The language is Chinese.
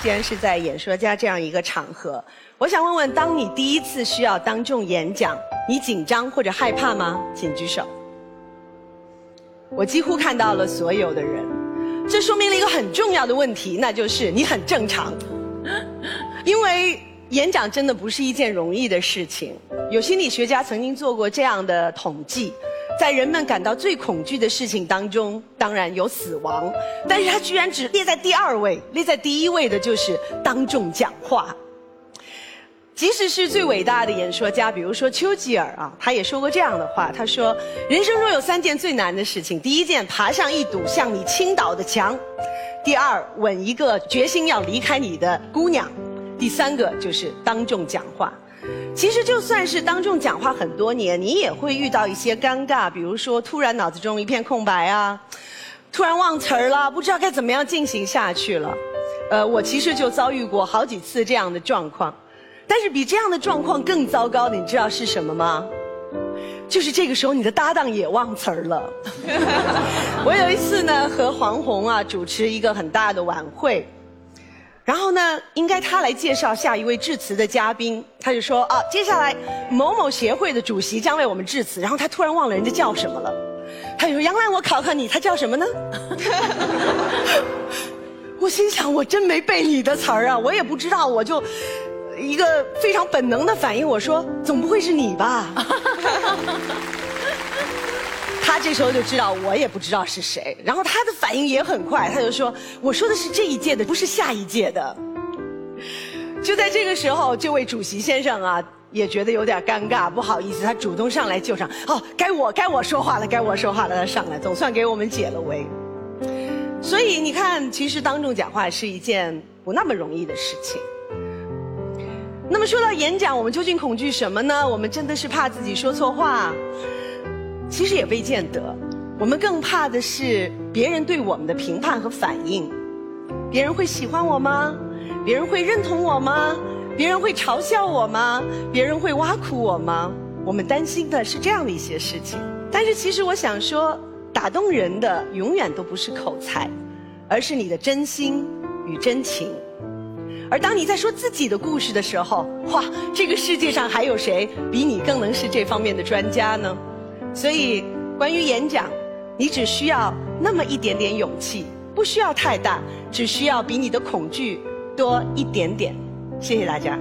既然是在演说家这样一个场合，我想问问：当你第一次需要当众演讲，你紧张或者害怕吗？请举手。我几乎看到了所有的人，这说明了一个很重要的问题，那就是你很正常。因为演讲真的不是一件容易的事情。有心理学家曾经做过这样的统计。在人们感到最恐惧的事情当中，当然有死亡，但是他居然只列在第二位，列在第一位的就是当众讲话。即使是最伟大的演说家，比如说丘吉尔啊，他也说过这样的话。他说：“人生中有三件最难的事情，第一件爬上一堵向你倾倒的墙，第二吻一个决心要离开你的姑娘，第三个就是当众讲话。”其实就算是当众讲话很多年，你也会遇到一些尴尬，比如说突然脑子中一片空白啊，突然忘词儿了，不知道该怎么样进行下去了。呃，我其实就遭遇过好几次这样的状况，但是比这样的状况更糟糕的，你知道是什么吗？就是这个时候你的搭档也忘词儿了。我有一次呢和黄宏啊主持一个很大的晚会。然后呢，应该他来介绍下一位致辞的嘉宾。他就说啊，接下来某某协会的主席将为我们致辞。然后他突然忘了人家叫什么了。他就说：“杨澜，我考考你，他叫什么呢？” 我心想，我真没背你的词儿啊，我也不知道，我就一个非常本能的反应，我说：“总不会是你吧？” 他这时候就知道我也不知道是谁，然后他的反应也很快，他就说：“我说的是这一届的，不是下一届的。”就在这个时候，这位主席先生啊，也觉得有点尴尬，不好意思，他主动上来救场。哦，该我该我说话了，该我说话了，他上来，总算给我们解了围。所以你看，其实当众讲话是一件不那么容易的事情。那么说到演讲，我们究竟恐惧什么呢？我们真的是怕自己说错话。其实也未见得，我们更怕的是别人对我们的评判和反应。别人会喜欢我吗？别人会认同我吗？别人会嘲笑我吗？别人会挖苦我吗？我们担心的是这样的一些事情。但是其实我想说，打动人的永远都不是口才，而是你的真心与真情。而当你在说自己的故事的时候，哇，这个世界上还有谁比你更能是这方面的专家呢？所以，关于演讲，你只需要那么一点点勇气，不需要太大，只需要比你的恐惧多一点点。谢谢大家。